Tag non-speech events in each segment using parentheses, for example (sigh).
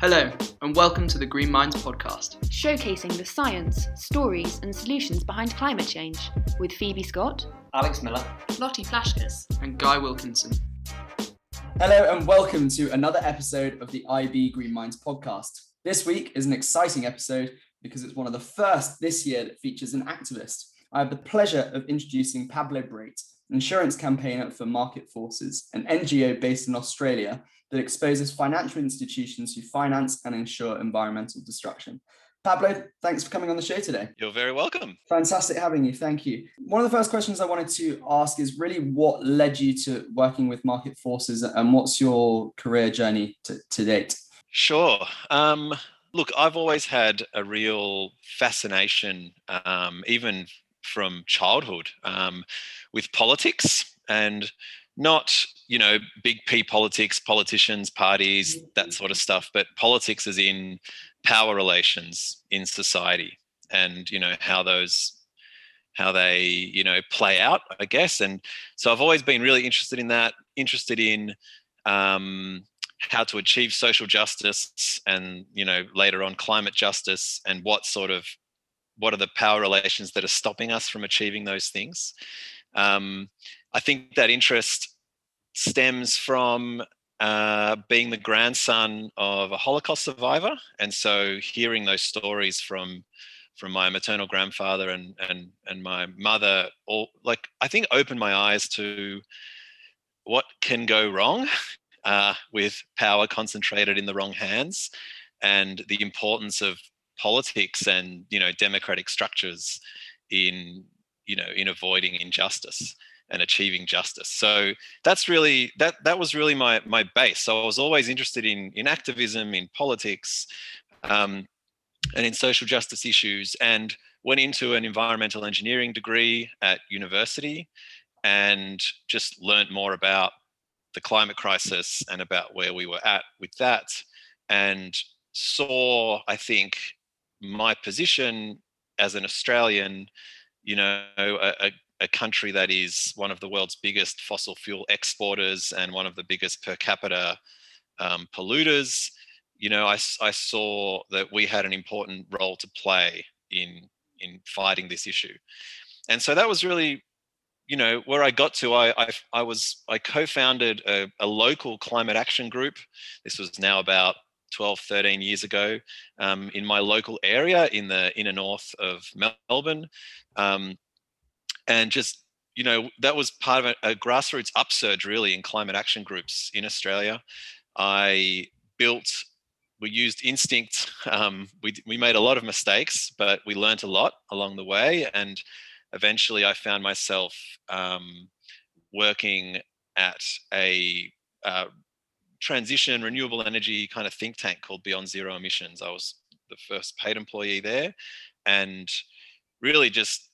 Hello, and welcome to the Green Minds podcast. showcasing the science, stories, and solutions behind climate change with Phoebe Scott, Alex Miller. Lottie Flashkas. And Guy Wilkinson. Hello and welcome to another episode of the IB Green Minds podcast. This week is an exciting episode because it's one of the first this year that features an activist. I have the pleasure of introducing Pablo Brait, an insurance campaigner for Market Forces, an NGO based in Australia that exposes financial institutions who finance and insure environmental destruction. Pablo, thanks for coming on the show today. You're very welcome. Fantastic having you. Thank you. One of the first questions I wanted to ask is really what led you to working with Market Forces and what's your career journey to, to date? Sure. Um, look, I've always had a real fascination, um, even from childhood, um, with politics and not, you know, big P politics, politicians, parties, that sort of stuff, but politics is in power relations in society and, you know, how those how they you know play out i guess. And so i've always been really interested in that interested in um, how to achieve social justice and you know later on climate justice and what sort of what are the power relations that are stopping us from achieving those things. Um, i think that interest stems from uh, being the grandson of a holocaust survivor. And so hearing those stories from from my maternal grandfather and and and my mother all like i think opened my eyes to what can go wrong (laughs) uh, with power concentrated in the wrong hands and the importance of politics and you know democratic structures in you know in avoiding injustice and achieving justice. So that's really that that was really my my base. So i was always interested in in activism in politics um, and in social justice issues and went into an environmental engineering degree at university and just learned more about the climate crisis and about where we were at with that and saw i think my position as an australian you know a, a, a country that is one of the world's biggest fossil fuel exporters and one of the biggest per capita um, polluters you know, I, I saw that we had an important role to play in in fighting this issue, and so that was really, you know, where I got to. I I, I was I co-founded a, a local climate action group. This was now about 12, 13 years ago um, in my local area in the inner north of Melbourne, um, and just you know that was part of a, a grassroots upsurge really in climate action groups in Australia. I built we used instinct. (laughs) Um, we we made a lot of mistakes, but we learned a lot along the way. And eventually, I found myself um, working at a uh, transition renewable energy kind of think tank called Beyond Zero Emissions. I was the first paid employee there, and really just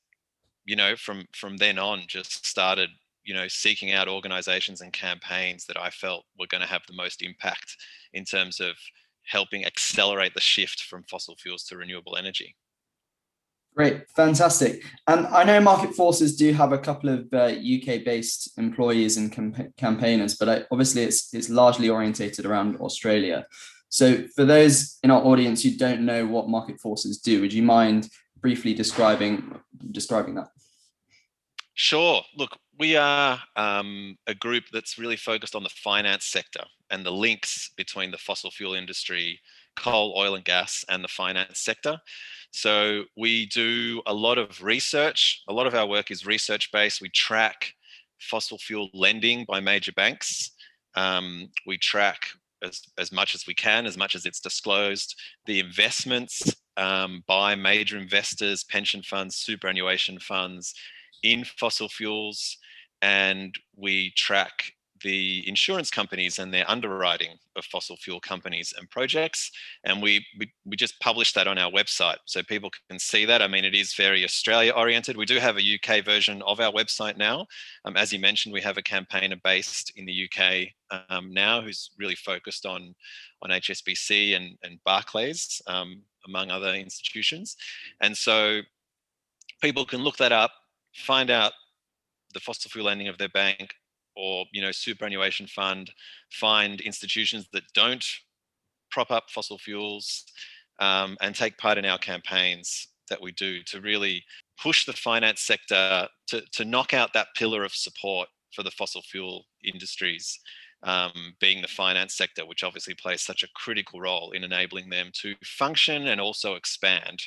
you know from from then on just started you know seeking out organizations and campaigns that I felt were going to have the most impact in terms of helping accelerate the shift from fossil fuels to renewable energy. Great, fantastic. And I know Market Forces do have a couple of uh, UK-based employees and camp- campaigners, but I, obviously it's it's largely orientated around Australia. So for those in our audience who don't know what Market Forces do, would you mind briefly describing describing that? Sure. Look, we are um, a group that's really focused on the finance sector and the links between the fossil fuel industry, coal, oil, and gas, and the finance sector. So we do a lot of research. A lot of our work is research based. We track fossil fuel lending by major banks. Um, we track as, as much as we can, as much as it's disclosed, the investments um, by major investors, pension funds, superannuation funds in fossil fuels. And we track the insurance companies and their underwriting of fossil fuel companies and projects. And we, we, we just published that on our website so people can see that. I mean, it is very Australia oriented. We do have a UK version of our website now. Um, as you mentioned, we have a campaigner based in the UK um, now who's really focused on, on HSBC and, and Barclays, um, among other institutions. And so people can look that up, find out the fossil fuel lending of their bank, or you know superannuation fund find institutions that don't prop up fossil fuels um, and take part in our campaigns that we do to really push the finance sector to, to knock out that pillar of support for the fossil fuel industries, um, being the finance sector, which obviously plays such a critical role in enabling them to function and also expand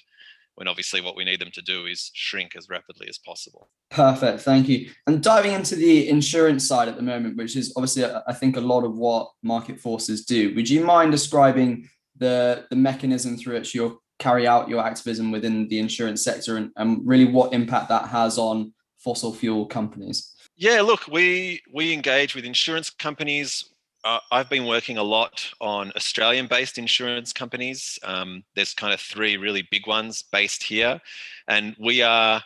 when obviously what we need them to do is shrink as rapidly as possible. Perfect, thank you. And diving into the insurance side at the moment, which is obviously, uh, I think, a lot of what market forces do, would you mind describing the, the mechanism through which you carry out your activism within the insurance sector and, and really what impact that has on fossil fuel companies? Yeah, look, we we engage with insurance companies uh, I've been working a lot on Australian based insurance companies. Um, there's kind of three really big ones based here. And we are,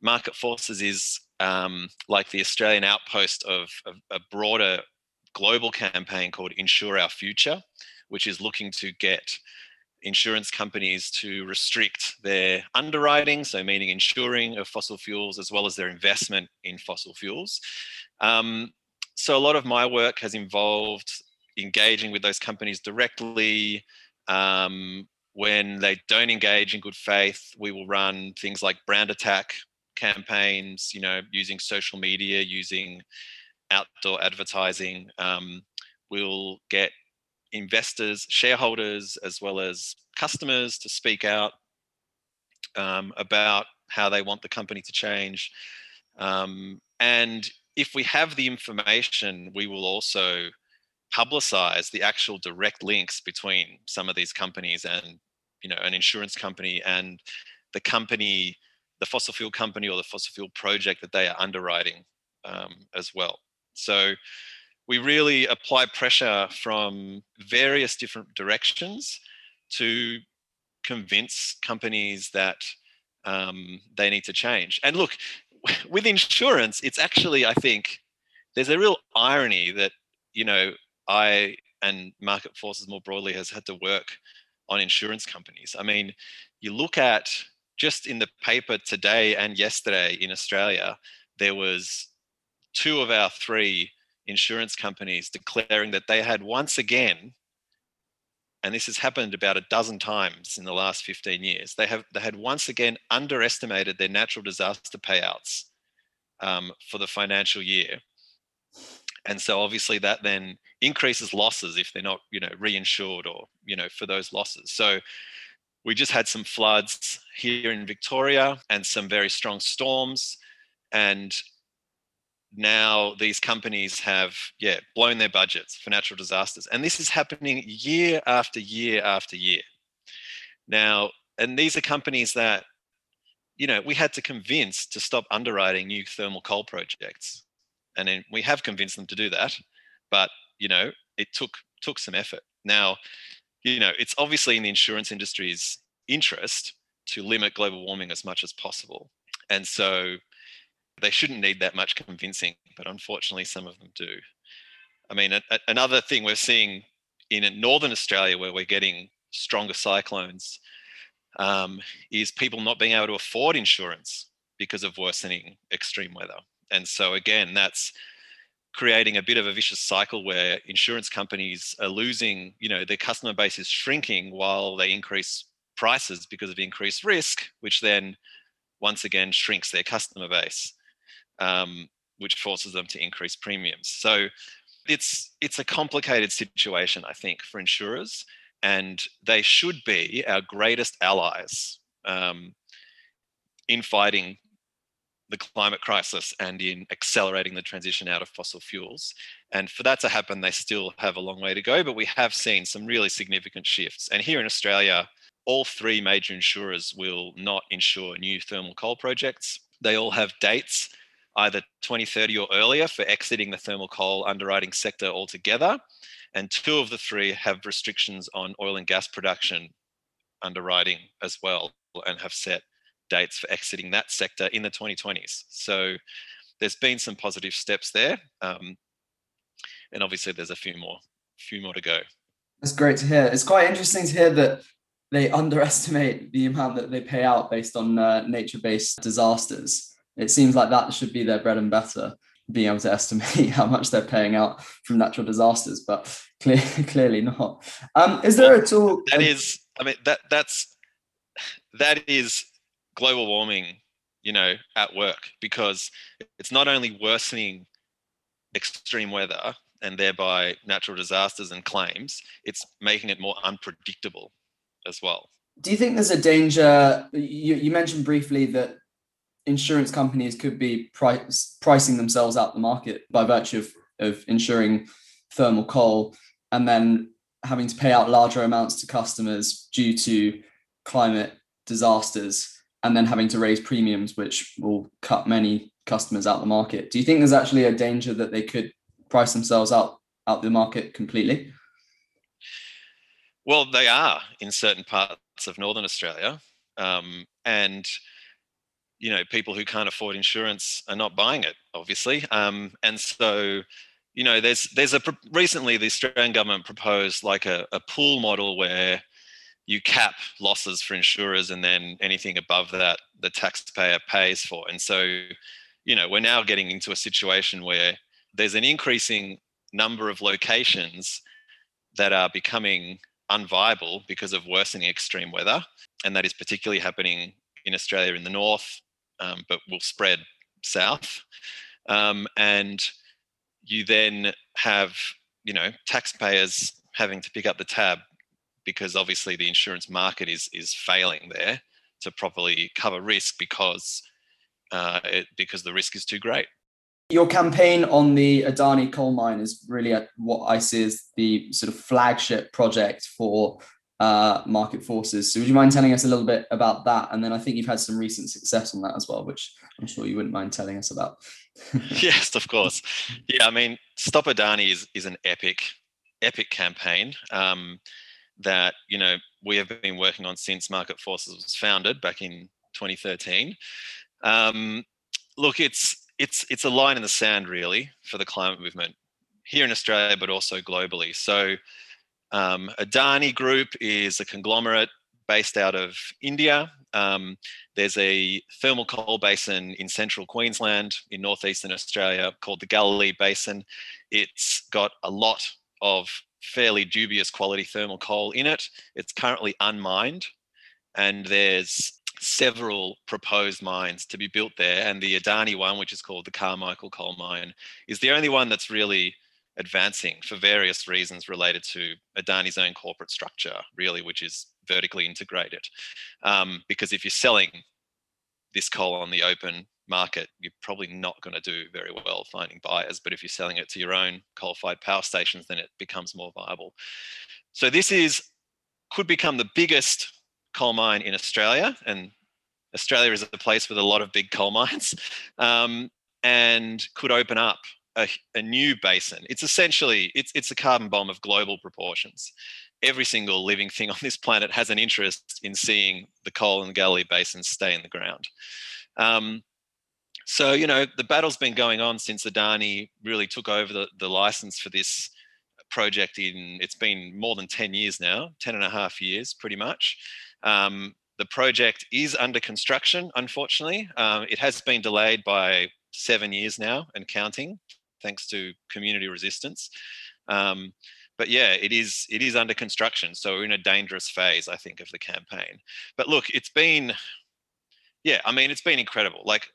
Market Forces is um, like the Australian outpost of, of a broader global campaign called Insure Our Future, which is looking to get insurance companies to restrict their underwriting, so meaning insuring of fossil fuels, as well as their investment in fossil fuels. Um, so a lot of my work has involved engaging with those companies directly. Um, when they don't engage in good faith, we will run things like brand attack campaigns, you know, using social media, using outdoor advertising. Um, we'll get investors, shareholders, as well as customers to speak out um, about how they want the company to change. Um, and if we have the information, we will also publicize the actual direct links between some of these companies and you know an insurance company and the company the fossil fuel company or the fossil fuel project that they are underwriting um, as well. So we really apply pressure from various different directions to convince companies that um, they need to change. And look (laughs) with insurance, it's actually, I think, there's a real irony that, you know, I and market forces more broadly has had to work on insurance companies. I mean, you look at just in the paper today and yesterday in Australia, there was two of our three insurance companies declaring that they had once again and this has happened about a dozen times in the last 15 years. They have they had once again underestimated their natural disaster payouts um, for the financial year, and so obviously that then increases losses if they're not you know reinsured or you know for those losses. So we just had some floods here in Victoria and some very strong storms, and now these companies have yeah blown their budgets for natural disasters and this is happening year after year after year. Now and these are companies that you know we had to convince to stop underwriting new thermal coal projects and then we have convinced them to do that but you know it took took some effort. Now you know it's obviously in the insurance industry's interest to limit global warming as much as possible and so they shouldn't need that much convincing, but unfortunately, some of them do. I mean, a, a, another thing we're seeing in northern Australia, where we're getting stronger cyclones, um, is people not being able to afford insurance because of worsening extreme weather. And so, again, that's creating a bit of a vicious cycle where insurance companies are losing, you know, their customer base is shrinking while they increase prices because of increased risk, which then once again shrinks their customer base um, which forces them to increase premiums. So it's it's a complicated situation, I think, for insurers, and they should be our greatest allies um, in fighting the climate crisis and in accelerating the transition out of fossil fuels. And for that to happen, they still have a long way to go, but we have seen some really significant shifts. And here in Australia, all three major insurers will not insure new thermal coal projects. They all have dates either 2030 or earlier for exiting the thermal coal underwriting sector altogether. And two of the three have restrictions on oil and gas production underwriting as well and have set dates for exiting that sector in the 2020s. So there's been some positive steps there. Um, and obviously there's a few more, few more to go. That's great to hear. It's quite interesting to hear that they (laughs) underestimate the amount that they pay out based on uh, nature-based disasters. It seems like that should be their bread and butter. being able to estimate (laughs) how much they're paying out from natural disasters, but clear, (laughs) clearly not. Um, is there at all? That is, I mean, that that's that is global warming, you know, at work because it's not only worsening extreme weather and thereby natural disasters and claims, it's making it more unpredictable as well. Do you think there's a danger? You, you mentioned briefly that insurance companies could be price, pricing themselves out the market by virtue of, of insuring thermal coal and then having to pay out larger amounts to customers due to climate disasters and then having to raise premiums which will cut many customers out the market. Do you think there's actually a danger that they could price themselves out out the market completely? Well they are in certain parts of northern australia um, and you know people who can't afford insurance are not buying it obviously um, and so you know there's there's a recently the australian government proposed like a, a pool model where you cap losses for insurers and then anything above that the taxpayer pays for and so you know we're now getting into a situation where there's an increasing number of locations that are becoming unviable because of worsening extreme weather and that is particularly happening in australia in the north um, but will spread south. Um, and you then have, you know, taxpayers having to pick up the tab because obviously the insurance market is is failing there to properly cover risk because uh, it, because the risk is too great. Your campaign on the Adani coal mine is really what I see as the sort of flagship project for uh, market forces. So would you mind telling us a little bit about that? And then I think you've had some recent success on that as well, which I'm sure you wouldn't mind telling us about. (laughs) yes, of course. Yeah, I mean, Stop Adani is is an epic, epic campaign um, that you know we have been working on since Market Forces was founded back in 2013. Um, look, it's it's it's a line in the sand really for the climate movement here in Australia, but also globally. So um, Adani Group is a conglomerate based out of India. Um, there's a thermal coal basin in central Queensland, in northeastern Australia, called the Galilee Basin. It's got a lot of fairly dubious quality thermal coal in it. It's currently unmined, and there's several proposed mines to be built there. And the Adani one, which is called the Carmichael Coal Mine, is the only one that's really advancing for various reasons related to Adani's own corporate structure, really, which is vertically integrated. Um, because if you're selling this coal on the open market, you're probably not going to do very well finding buyers. But if you're selling it to your own coal-fired power stations, then it becomes more viable. So this is could become the biggest coal mine in Australia, and Australia is a place with a lot of big coal (laughs) mines, um, and could open up a, a, new basin. It's essentially it's it's a carbon bomb of global proportions. Every single living thing (laughs) on this planet has an interest in seeing the coal and Galilee basins stay in the ground. Um, so you know the battle's been going on since Adani really took over the, the license for this project in it's been more than 10 years now 10 and a half years pretty much um, the project is under construction unfortunately um, it has been delayed by seven years now and counting thanks to community resistance. Um, but yeah, it is it is under construction, so we're in a dangerous phase, I think, of the campaign. But look, it's been, yeah, I mean, it's been incredible. Like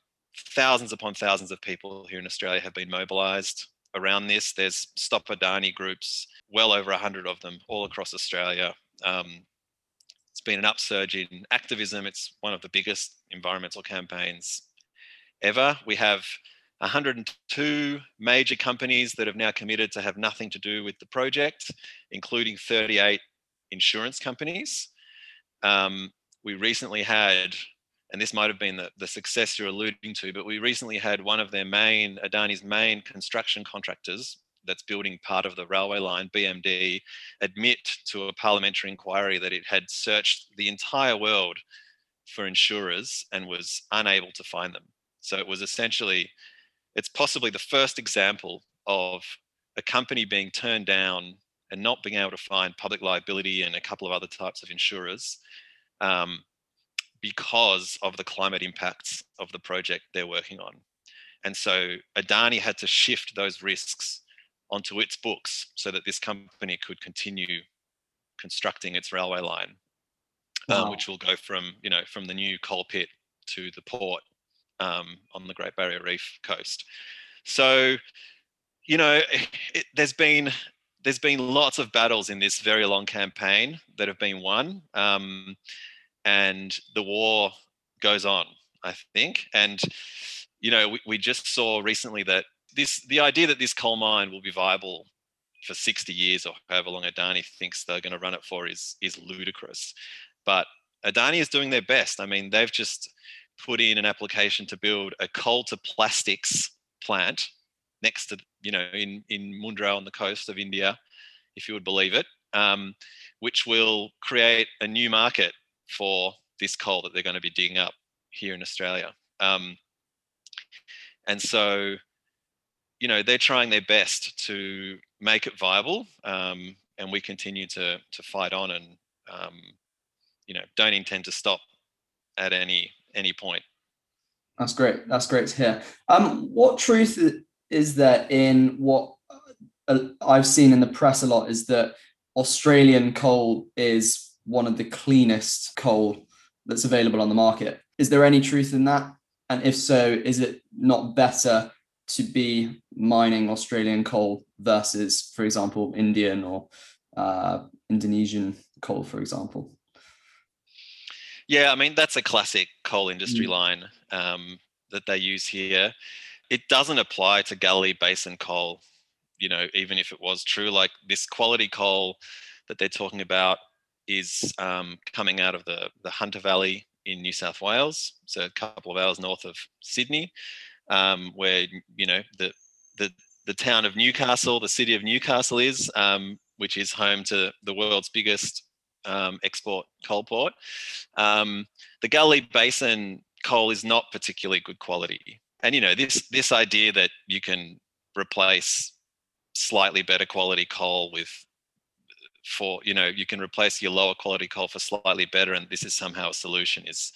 thousands upon thousands of people here in Australia have been mobilised around this. There's Stop Adani groups, well over hundred of them, all across Australia. Um, it's been an upsurge in activism. It's one of the biggest environmental campaigns ever. We have 102 major companies that have now committed to have nothing to do with the project, including 38 insurance companies. Um, we recently had, and this might have been the, the success you're alluding to, but we recently had one of their main, Adani's main construction contractors that's building part of the railway line, BMD, admit to a parliamentary inquiry that it had searched the entire world for insurers and was unable to find them. So it was essentially it's possibly the first example of a company being turned down and not being able to find public liability and a couple of other types of insurers um, because of the climate impacts of the project they're working on. And so Adani had to shift those risks onto its books so that this company could continue constructing its railway line, um, which will go from you know from the new coal pit to the port um, on the Great Barrier Reef coast. So, you know, (laughs) it, there's been there's been lots of battles in this very long campaign that have been won, um, and the war goes on. I think, and you know, we, we just saw recently that this the idea that this coal mine will be viable for 60 years or however long Adani thinks they're going to run it for is is ludicrous. But Adani is doing their best. I mean, they've just put in an application to build a coal to plastics plant next to, you know, in, in Mundra on the coast of India, if you would believe it, um, which will create a new market for this coal that they're going to be digging up here in Australia. Um, and so, you know, they're trying their best to make it viable. Um, and we continue to, to fight on and, um, you know, don't intend to stop at any any point. That's great. That's great to hear. Um, what truth is there in what uh, I've seen in the press a lot is that Australian coal is one of the cleanest coal that's available on the market. Is there any truth in that? And if so, is it not better to be mining Australian coal versus, for example, Indian or uh, Indonesian coal, for example? Yeah, I mean that's a classic coal industry mm. line um, that they use here. It doesn't apply to Galilee Basin coal, you know, even if it was true. Like this quality coal that they're talking about is um, coming out of the the Hunter Valley in New South Wales, so a couple of hours north of Sydney, um, where you know the the the town of Newcastle, the city of Newcastle is, um, which is home to the world's biggest um, export coal port. Um, the Galilee Basin coal is not particularly good quality, and you know this this idea that you can replace slightly better quality coal with for you know you can replace your lower quality coal for slightly better and this is somehow a solution is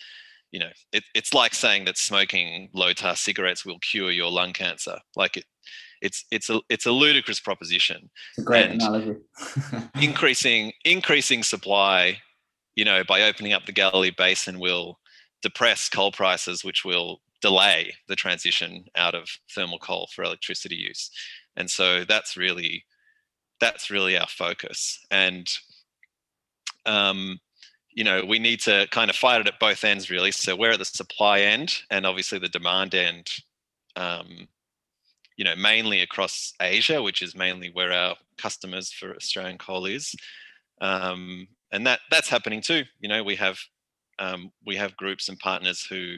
you know it, it's like saying that smoking low tar cigarettes will cure your lung cancer. Like it it's it's a it's a ludicrous proposition. It's a great and analogy. (laughs) increasing increasing supply, you know, by opening up the Galilee Basin will depress coal prices, which will delay the transition out of thermal coal for electricity use. And so that's really that's really our focus. And um, you know, we need to kind of fight it at both ends, really. So we're at the supply end, and obviously the demand end. Um, you know, mainly across Asia, which is mainly where our customers for Australian coal is. Um, and that that's happening too. You know, we have um, we have groups and partners who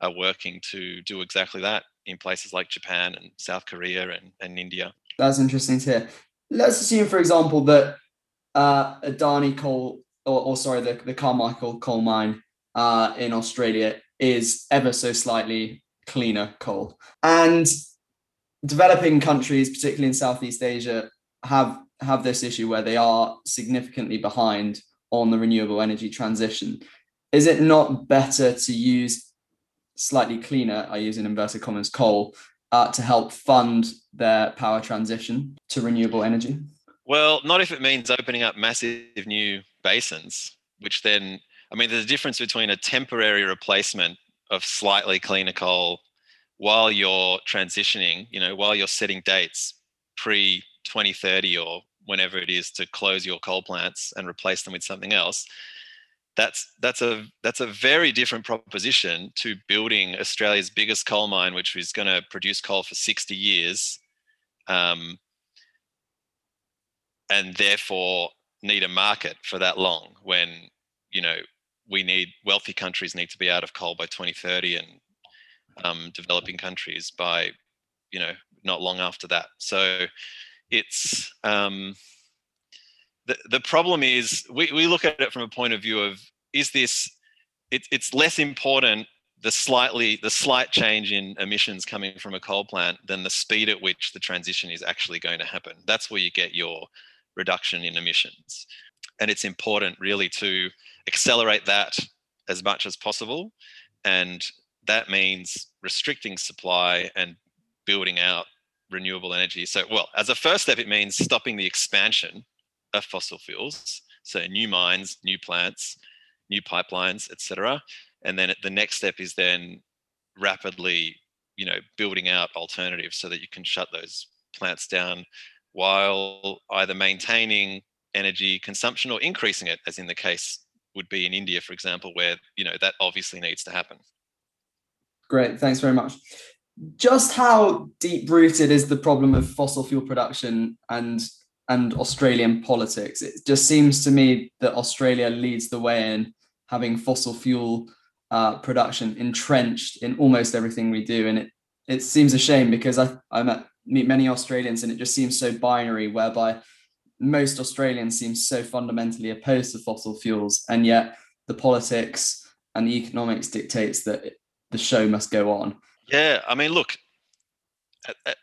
are working to do exactly that in places like Japan and South Korea and, and India. That's interesting to hear. Let's assume, for example, that uh, Adani coal, or, or sorry, the, the Carmichael coal mine uh, in Australia is ever so slightly cleaner coal. And developing countries, particularly in Southeast Asia, have have this issue where they are significantly behind on the renewable energy transition. Is it not better to use slightly cleaner, I use in inverted commas, coal uh, to help fund their power transition to renewable energy? Well, not if it means opening up massive new basins, which then, I mean, there's a difference between a temporary replacement of slightly cleaner coal while you're transitioning, you know, while you're setting dates pre 2030 or whenever it is to close your coal plants and replace them with something else, that's that's a that's a very different proposition to building Australia's biggest coal mine, which is going to produce coal for 60 years, um, and therefore need a market for that long. When you know we need wealthy countries need to be out of coal by 2030, and um, developing countries by, you know, not long after that. So it's um, the the problem is we, we look at it from a point of view of is this it, it's less important the slightly the slight change in emissions coming from a coal plant than the speed at which the transition is actually going to happen. That's where you get your reduction in emissions. And it's important really to accelerate that as much as possible and that means restricting supply and building out renewable energy. So, well, as a first step, it means stopping the expansion of fossil fuels. So, new mines, new plants, new pipelines, etc. And then the next step is then rapidly, you know, building out alternatives so that you can shut those plants down while either maintaining energy consumption or increasing it, as in the case would be in India, for example, where you know that obviously needs to happen. Great, thanks very much. Just how deep rooted is the problem of fossil fuel production and and Australian politics? It just seems to me that Australia leads the way in having fossil fuel uh, production entrenched in almost everything we do, and it it seems a shame because I I meet many Australians and it just seems so binary, whereby most Australians seem so fundamentally opposed to fossil fuels, and yet the politics and the economics dictates that the show must go on. Yeah, I mean, look,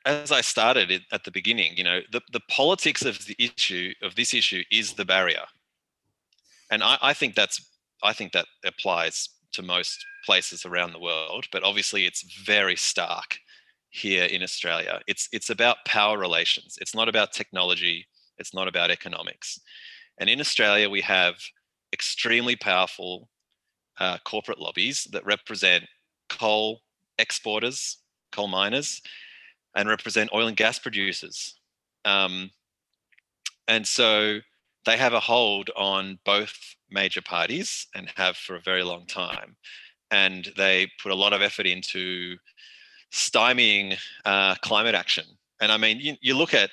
as I started at the beginning, you know, the, the politics of the issue of this issue is the barrier, and I, I think that's I think that applies to most places around the world, but obviously it's very stark here in Australia. It's it's about power relations. It's not about technology. It's not about economics. And in Australia, we have extremely powerful uh, corporate lobbies that represent coal exporters, coal miners, and represent oil and gas producers. Um, and so they have a hold on both major parties and have for a very long time. And they put a lot of effort into stymieing uh, climate action. And I mean, you, you look at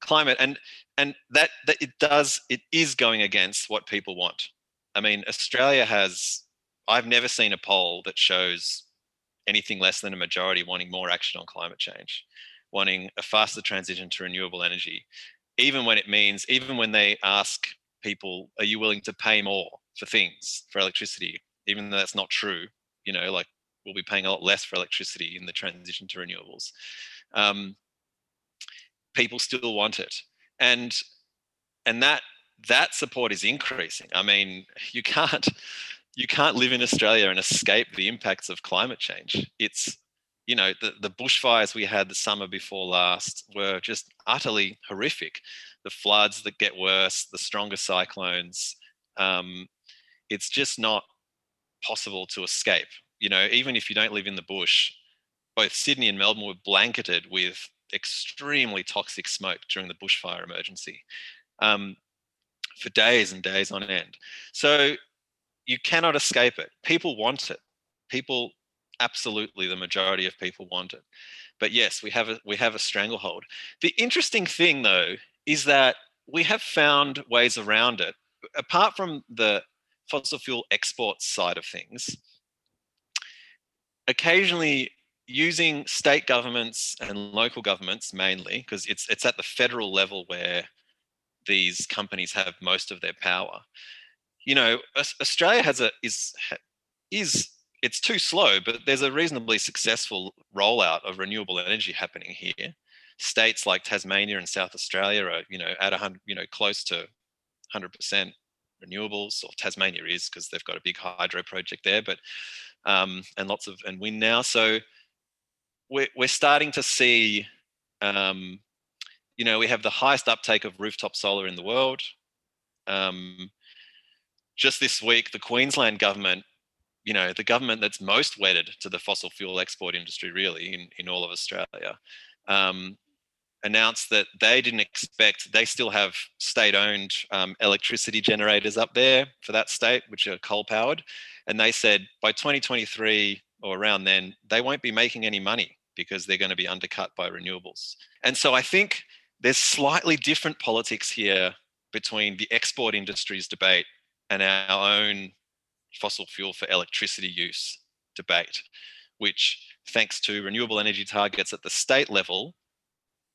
climate and and that, that it does it is going against what people want. I mean, Australia has I've never seen a poll that shows anything less than a majority wanting more action on climate change, wanting a faster transition to renewable energy, even when it means, even when they ask people, are you willing to pay more for things, for electricity, even though that's not true, you know, like we'll be paying a lot less for electricity in the transition to renewables. Um, people still want it, and and that that support is increasing. I mean, (laughs) you can't you can't live in Australia and escape the impacts of climate change. It's you know the, the bushfires we had the summer before last were just utterly horrific. The floods that get worse, the stronger cyclones. Um, it's just not possible to escape you know, even if you don't live in the bush, both Sydney and Melbourne were blanketed with extremely toxic smoke during the bushfire emergency um, for days and days on end. So you cannot escape it. People want it. People, absolutely, the majority of people want it. But yes, we have a we have a stranglehold. The interesting thing, though, is that we have found ways around it. Apart from the fossil fuel export side of things, occasionally using state governments and local governments mainly because it's it's at the federal level where these companies have most of their power you know australia has a is is it's too slow but there's a reasonably successful rollout of renewable energy happening here states like tasmania and south australia are you know at 100 you know close to 100% renewables or tasmania is because they've got a big hydro project there but um, and lots of and wind now. So we're we're starting to see, um, you know, we have the highest uptake of rooftop solar in the world. Um, just this week, the Queensland government, you know, the government that's most wedded to the fossil fuel export industry, really, in in all of Australia. Um, announced that they didn't expect they still have state-owned um, electricity generators up there for that state which are coal powered and they said by 2023 or around then, they won't be making any money because they're going to be undercut by renewables. And so I think there's slightly different politics here between the export industry's debate and our own fossil fuel for electricity use debate, which, thanks to renewable energy targets at the state level,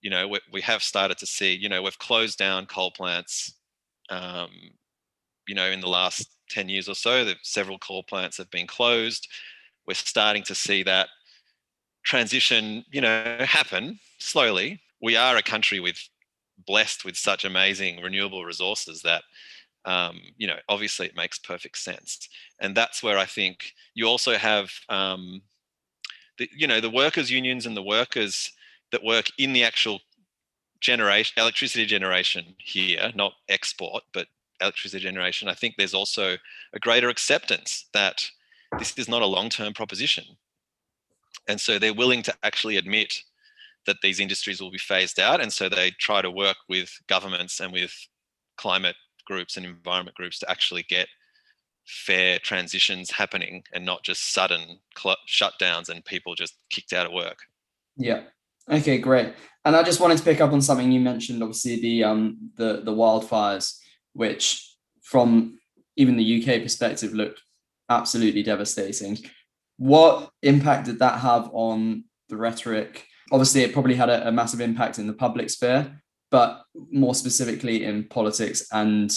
you know, we, we have started to see, you know, we've closed down coal plants, um, you know, in the last 10 years or so, that several coal plants have been closed. We're starting to see that transition, you know, happen slowly. We are a country with blessed with such amazing renewable resources that um, you know obviously it makes perfect sense and that's where i think you also have um, the, you know the workers unions and the workers that work in the actual generation electricity generation here, not export, but electricity generation, I think there's also a greater acceptance that this is not a long-term proposition. And so they're willing to actually admit that these industries will be phased out. And so they try to work with governments and with climate groups and environment groups to actually get fair transitions happening and not just sudden cl- shutdowns and people just kicked out of work. Yeah. Okay, great. And I just wanted to pick up on something you mentioned, obviously the um the the wildfires, which from even the UK perspective looked absolutely devastating. What impact did that have on the rhetoric? Obviously, it probably had a, a massive impact in the public sphere, but more specifically in politics and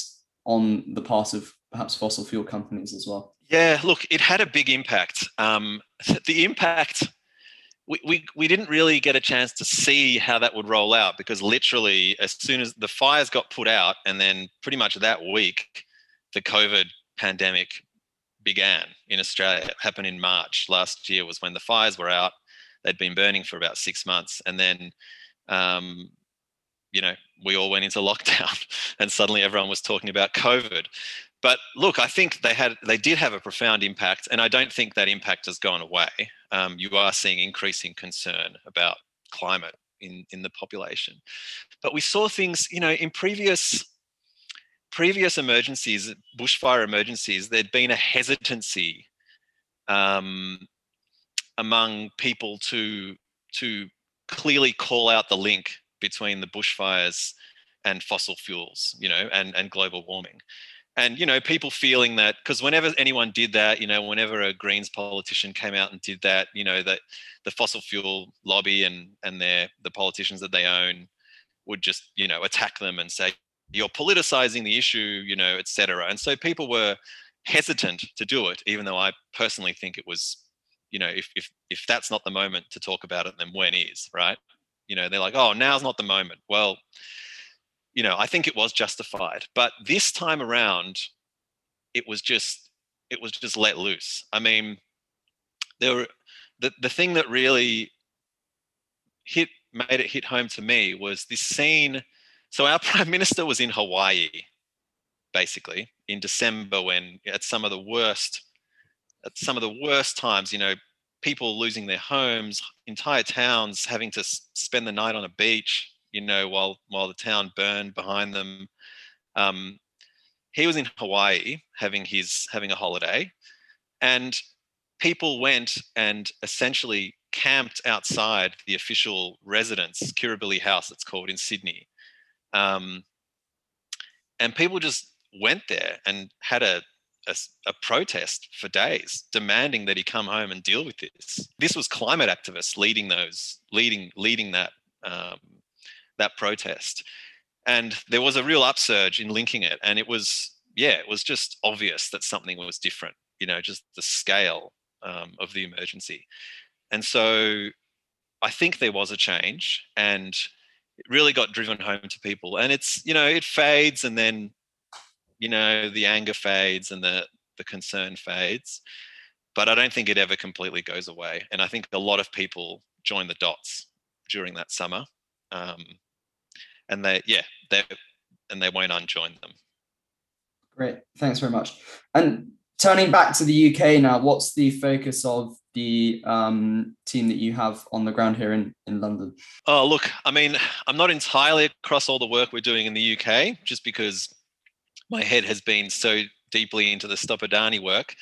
on the part of perhaps fossil fuel companies as well. Yeah, look, it had a big impact. Um, the impact we, we, we didn't really get a chance to see how that would roll out because literally as soon as the fires got put out and then pretty much that week the covid pandemic began in australia it happened in march last year was when the fires were out they'd been burning for about six months and then um, you know we all went into (laughs) lockdown and suddenly everyone was talking about covid but look, I think they had they did have a profound impact, and I don't think that impact has gone away. Um, you are seeing increasing concern about climate in in the population, but we saw things, you know, in previous previous emergencies, bushfire emergencies, there'd been a hesitancy um, among people to to clearly call out the link between the bushfires and fossil fuels, you know, and and global warming. And you know people feeling that because whenever anyone did that you know whenever a greens politician came out and did that you know that the fossil fuel lobby and and their the politicians that they own would just you know attack them and say you're politicizing the issue you know etc and so people were hesitant to do it even though i personally think it was you know if if if that's not the moment to talk about it then when is right you know they're like oh now's not the moment well you know, I think it was justified. But this time around, it was just it was just let loose. I mean, there were the the thing that really hit made it hit home to me was this scene. So our (laughs) prime minister was in Hawaii, basically in December when at some of the worst at some of the worst times, you know, people losing their homes, entire towns having to spend the night on a beach, you know, while while the town burned behind them. Um, he was in Hawaii having his having a holiday, and people went and essentially camped outside the official residence, Kirribilli House, it's called in Sydney. Um, and people just went there and had a, a, a, protest for days, demanding that he come home and deal with this. This was climate activists leading those, leading leading that um, that protest. And there was a real upsurge in linking it. And it was, yeah, it was just obvious that something was different, you know, just the scale um, of the emergency. And so I think there was a change and it really got driven home to people. And it's, you know, it fades and then, you know, the anger fades and the, the concern fades. But I don't think it ever completely goes away. And I think a lot of people join the dots during that summer. Um, and they yeah they and they won't unjoin them great thanks very much and turning back to the uk now what's the focus of the um, team that you have on the ground here in, in london oh look i mean i'm not entirely across all the work we're doing in the uk just because my head has been so deeply into the Stop Adani work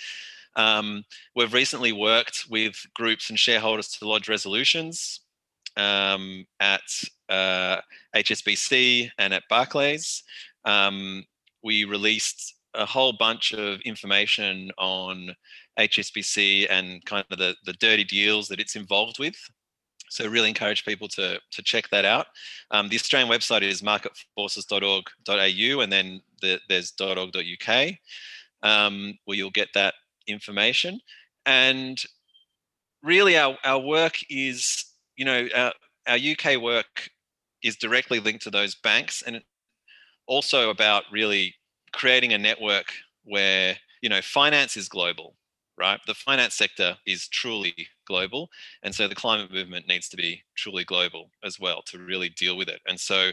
um, we've recently worked with groups and shareholders to lodge resolutions um, at uh, HSBC and at Barclays. Um, we released a whole bunch of information on HSBC and kind of the, the dirty deals that it's involved with. So really encourage people to, to check that out. Um, the Australian website is marketforces.org.au and then the, there's .org.uk um, where you'll get that information. And really our, our work is, you know, our, our UK work is directly linked to those banks and also about really creating a network where you know finance is global right? The finance sector is truly global. And so the climate movement needs to be truly global as well to really deal with it. And so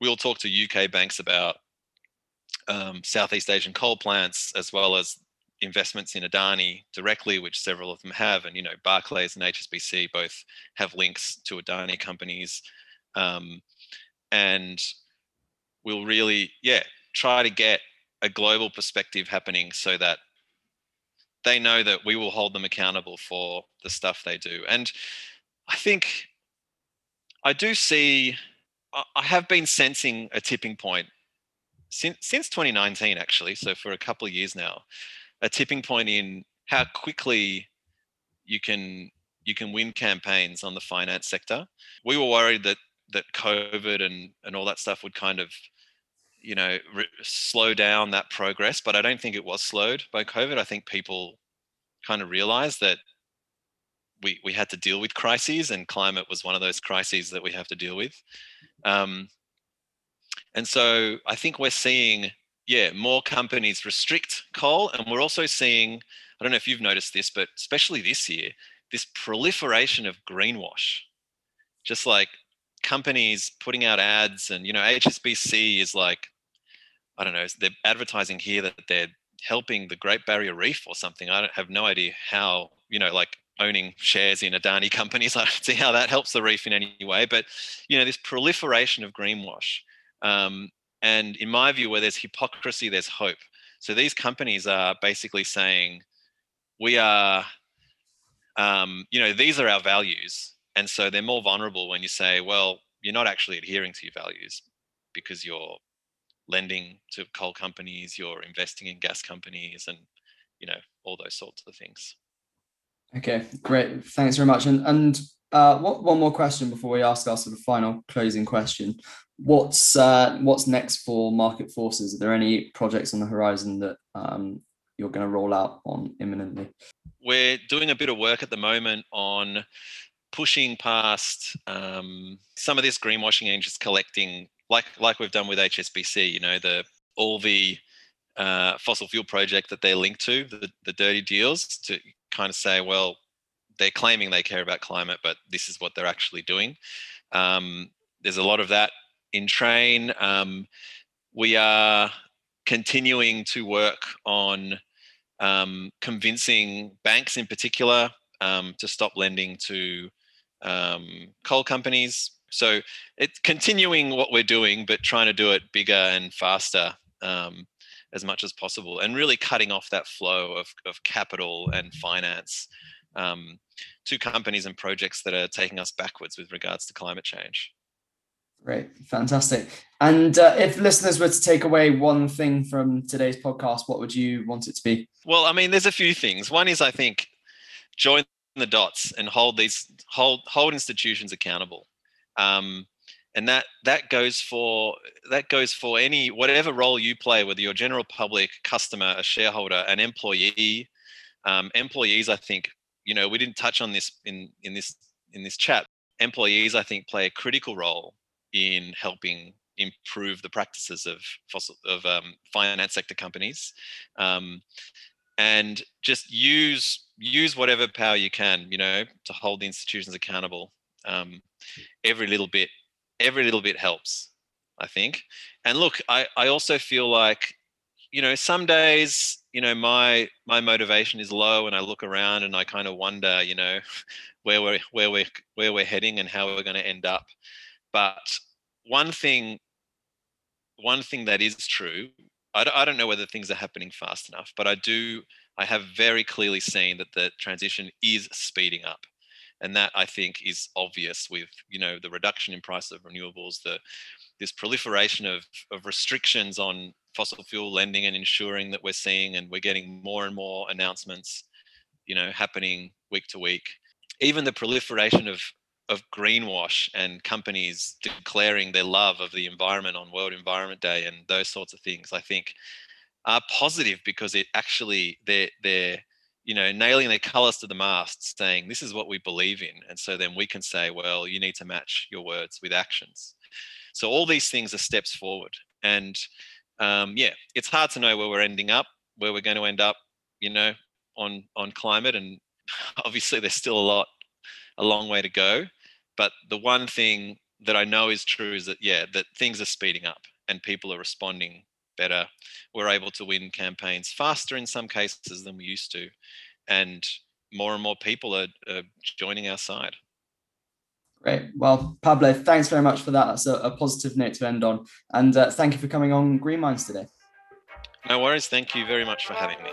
we'll talk to UK banks about um, Southeast Asian coal plants as well as investments in Adani directly, which several of them have. And, you know, Barclays and HSBC both have links to Adani companies. Um, and we'll really, yeah, try to get a global perspective happening so that they know that we will hold them accountable for the stuff they do. And I think I do see, I have been sensing a tipping point since, since 2019, actually. So for a couple of years now, a tipping point in how quickly you can you can win campaigns on the finance sector. We were worried that that COVID and and all that stuff would kind of you know re- slow down that progress but i don't think it was slowed by covid. I think people kind of realized that we we had to deal with crises and climate was one of those crises that we have to deal with. Um, and so i think we're seeing yeah more companies restrict coal and we're also seeing i don't know if you've noticed this but especially this year this proliferation of greenwash. Just like companies putting out ads and you know hsbc is like I don't know, they're advertising here that they're helping the Great Barrier Reef or something. I don't have no idea how, you know, like owning shares in Adani (laughs) companies. I don't see how that helps the reef in any way. But, you know, this proliferation of greenwash. Um, and in my view, where there's hypocrisy, there's hope. So these companies are basically saying, we are, um, you know, these are our values. And so they're more vulnerable when you say, well, you're not actually adhering to your values because you're lending to coal companies, you're investing in gas companies, and you know all those sorts of things. Okay, great. Thanks very much. And and uh, what, one more question before we ask our sort of final closing question. What's uh, what's next for Market Forces? Are there any projects on the horizon that um, you're going to roll out on imminently? We're doing a bit of work at the moment on pushing past um, some of this greenwashing and just collecting like like we've done with HSBC, you know, the all the uh, fossil fuel project that they're linked to, the, the dirty deals, to kind of say, well, they're claiming they care about climate, but this is what they're actually doing. Um, there's a lot of that in train. Um, we are continuing to work on um, convincing banks in particular um, to stop lending to um, coal companies so it's continuing what we're doing, but trying to do it bigger and faster um, as much as possible, and really cutting off that flow of, of capital and finance um, to companies and projects that are taking us backwards with regards to climate change. Great, fantastic. And uh, if listeners were to take away one thing from today's podcast, what would you want it to be? Well, I mean, there's a few things. One is, I think, join the dots and hold these hold hold institutions accountable um, and that that goes for that goes for any whatever role you play whether you're general public customer a shareholder an employee. Um, employees i think you know we didn't touch on this in in this in this chat. Employees i think play a critical role in helping improve the practices of fossil of um, finance sector companies. Um, and just use use whatever power you can you know to hold the institutions accountable um, every little bit every little bit helps i think. And look i i also feel like you know some days you know my my motivation is low and i look around and i kind of wonder you know (laughs) where we're where we're where we're heading and how we're going to end up. But one thing one thing that is true I I don't know whether things are happening fast enough but i do i have very clearly seen that the transition is speeding up and that I think is obvious with you know the reduction in price of renewables, the this proliferation of, of restrictions on fossil fuel lending and ensuring that we're seeing and we're getting more and more announcements, you know, happening week to week. Even the proliferation of of greenwash and companies declaring their love of the environment on World Environment Day and those sorts of things, I think are positive because it actually they're they're you know, nailing their colors to the mast, saying this is what we believe in. And so then we can say, well, you need to match your words with actions. So all these things are steps forward. And um, yeah, it's hard to know where we're ending up, where we're going to end up. You know, on on climate, and (laughs) obviously there's still a lot, a long way to go. But the one thing that I know is true is that yeah, that things are speeding up and people are responding better. We're able to win campaigns faster in some cases than we used to, and more and more people are, are joining our side. Great. Well, Pablo, thanks very much for that. That's a, a positive note to end on. And uh, thank you for coming on Green Minds today. No worries. Thank you very much for having me.